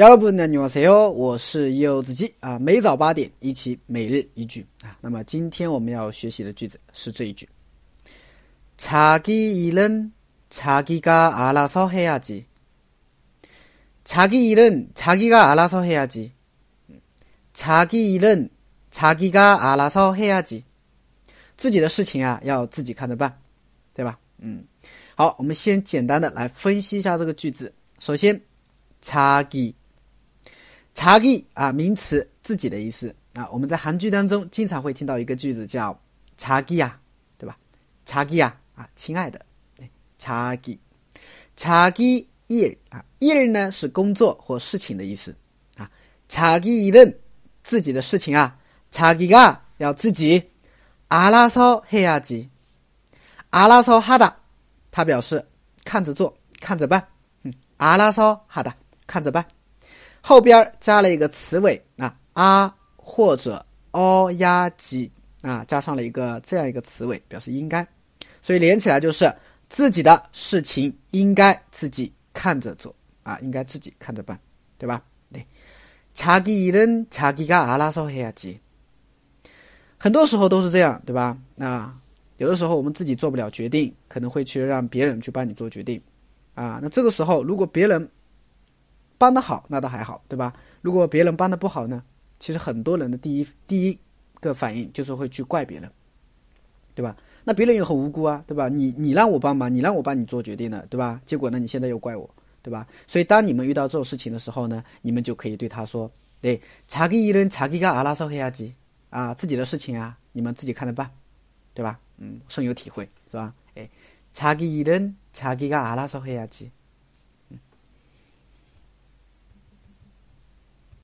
여러분안녕하세요，我是柚子鸡啊。每早八点一起每日一句啊。那么今天我们要学习的句子是这一句：자기일은자기가알아서해야 지。 자기일은자기가알아서해야 지。 자기일은자기가알아서해야 지。 自己的事情啊，要自己看着办，对吧？嗯，好，我们先简单的来分析一下这个句子。首先，자 기。 查기啊，名词，自己的意思啊。我们在韩剧当中经常会听到一个句子叫查기呀，对吧？查기呀啊，亲爱的，查기查기 일， 啊일呢是工作或事情的意思啊。查기일은自己的事情啊，查기가要自己알아서해야 지， 알아서하 다， 他表示看着做，看着办，嗯，알아서하 다， 看着办。 后边加了一个词尾啊啊或者哦呀吉啊，加上了一个这样一个词尾，表示应该，所以连起来就是自己的事情应该自己看着做啊，应该自己看着办，对吧？对，자기일은자기가알아서해야 지。 很多时候都是这样，对吧？啊，有的时候我们自己做不了决定，可能会去让别人去帮你做决定啊。那这个时候如果别人 帮得好，那倒还好，对吧？如果别人帮得不好呢？其实很多人的第一第一个反应就是会去怪别人，对吧？那别人也很无辜啊，对吧？你你让我帮忙，你让我帮你做决定的，对吧？结果呢，你现在又怪我，对吧？所以当你们遇到这种事情的时候呢，你们就可以对他说：“对，查给一人查给个阿拉少黑亚吉啊，自己的事情啊，你们自己看着办，对吧？嗯，深有体会，是吧？哎，查给一人查给个阿拉少黑亚吉。”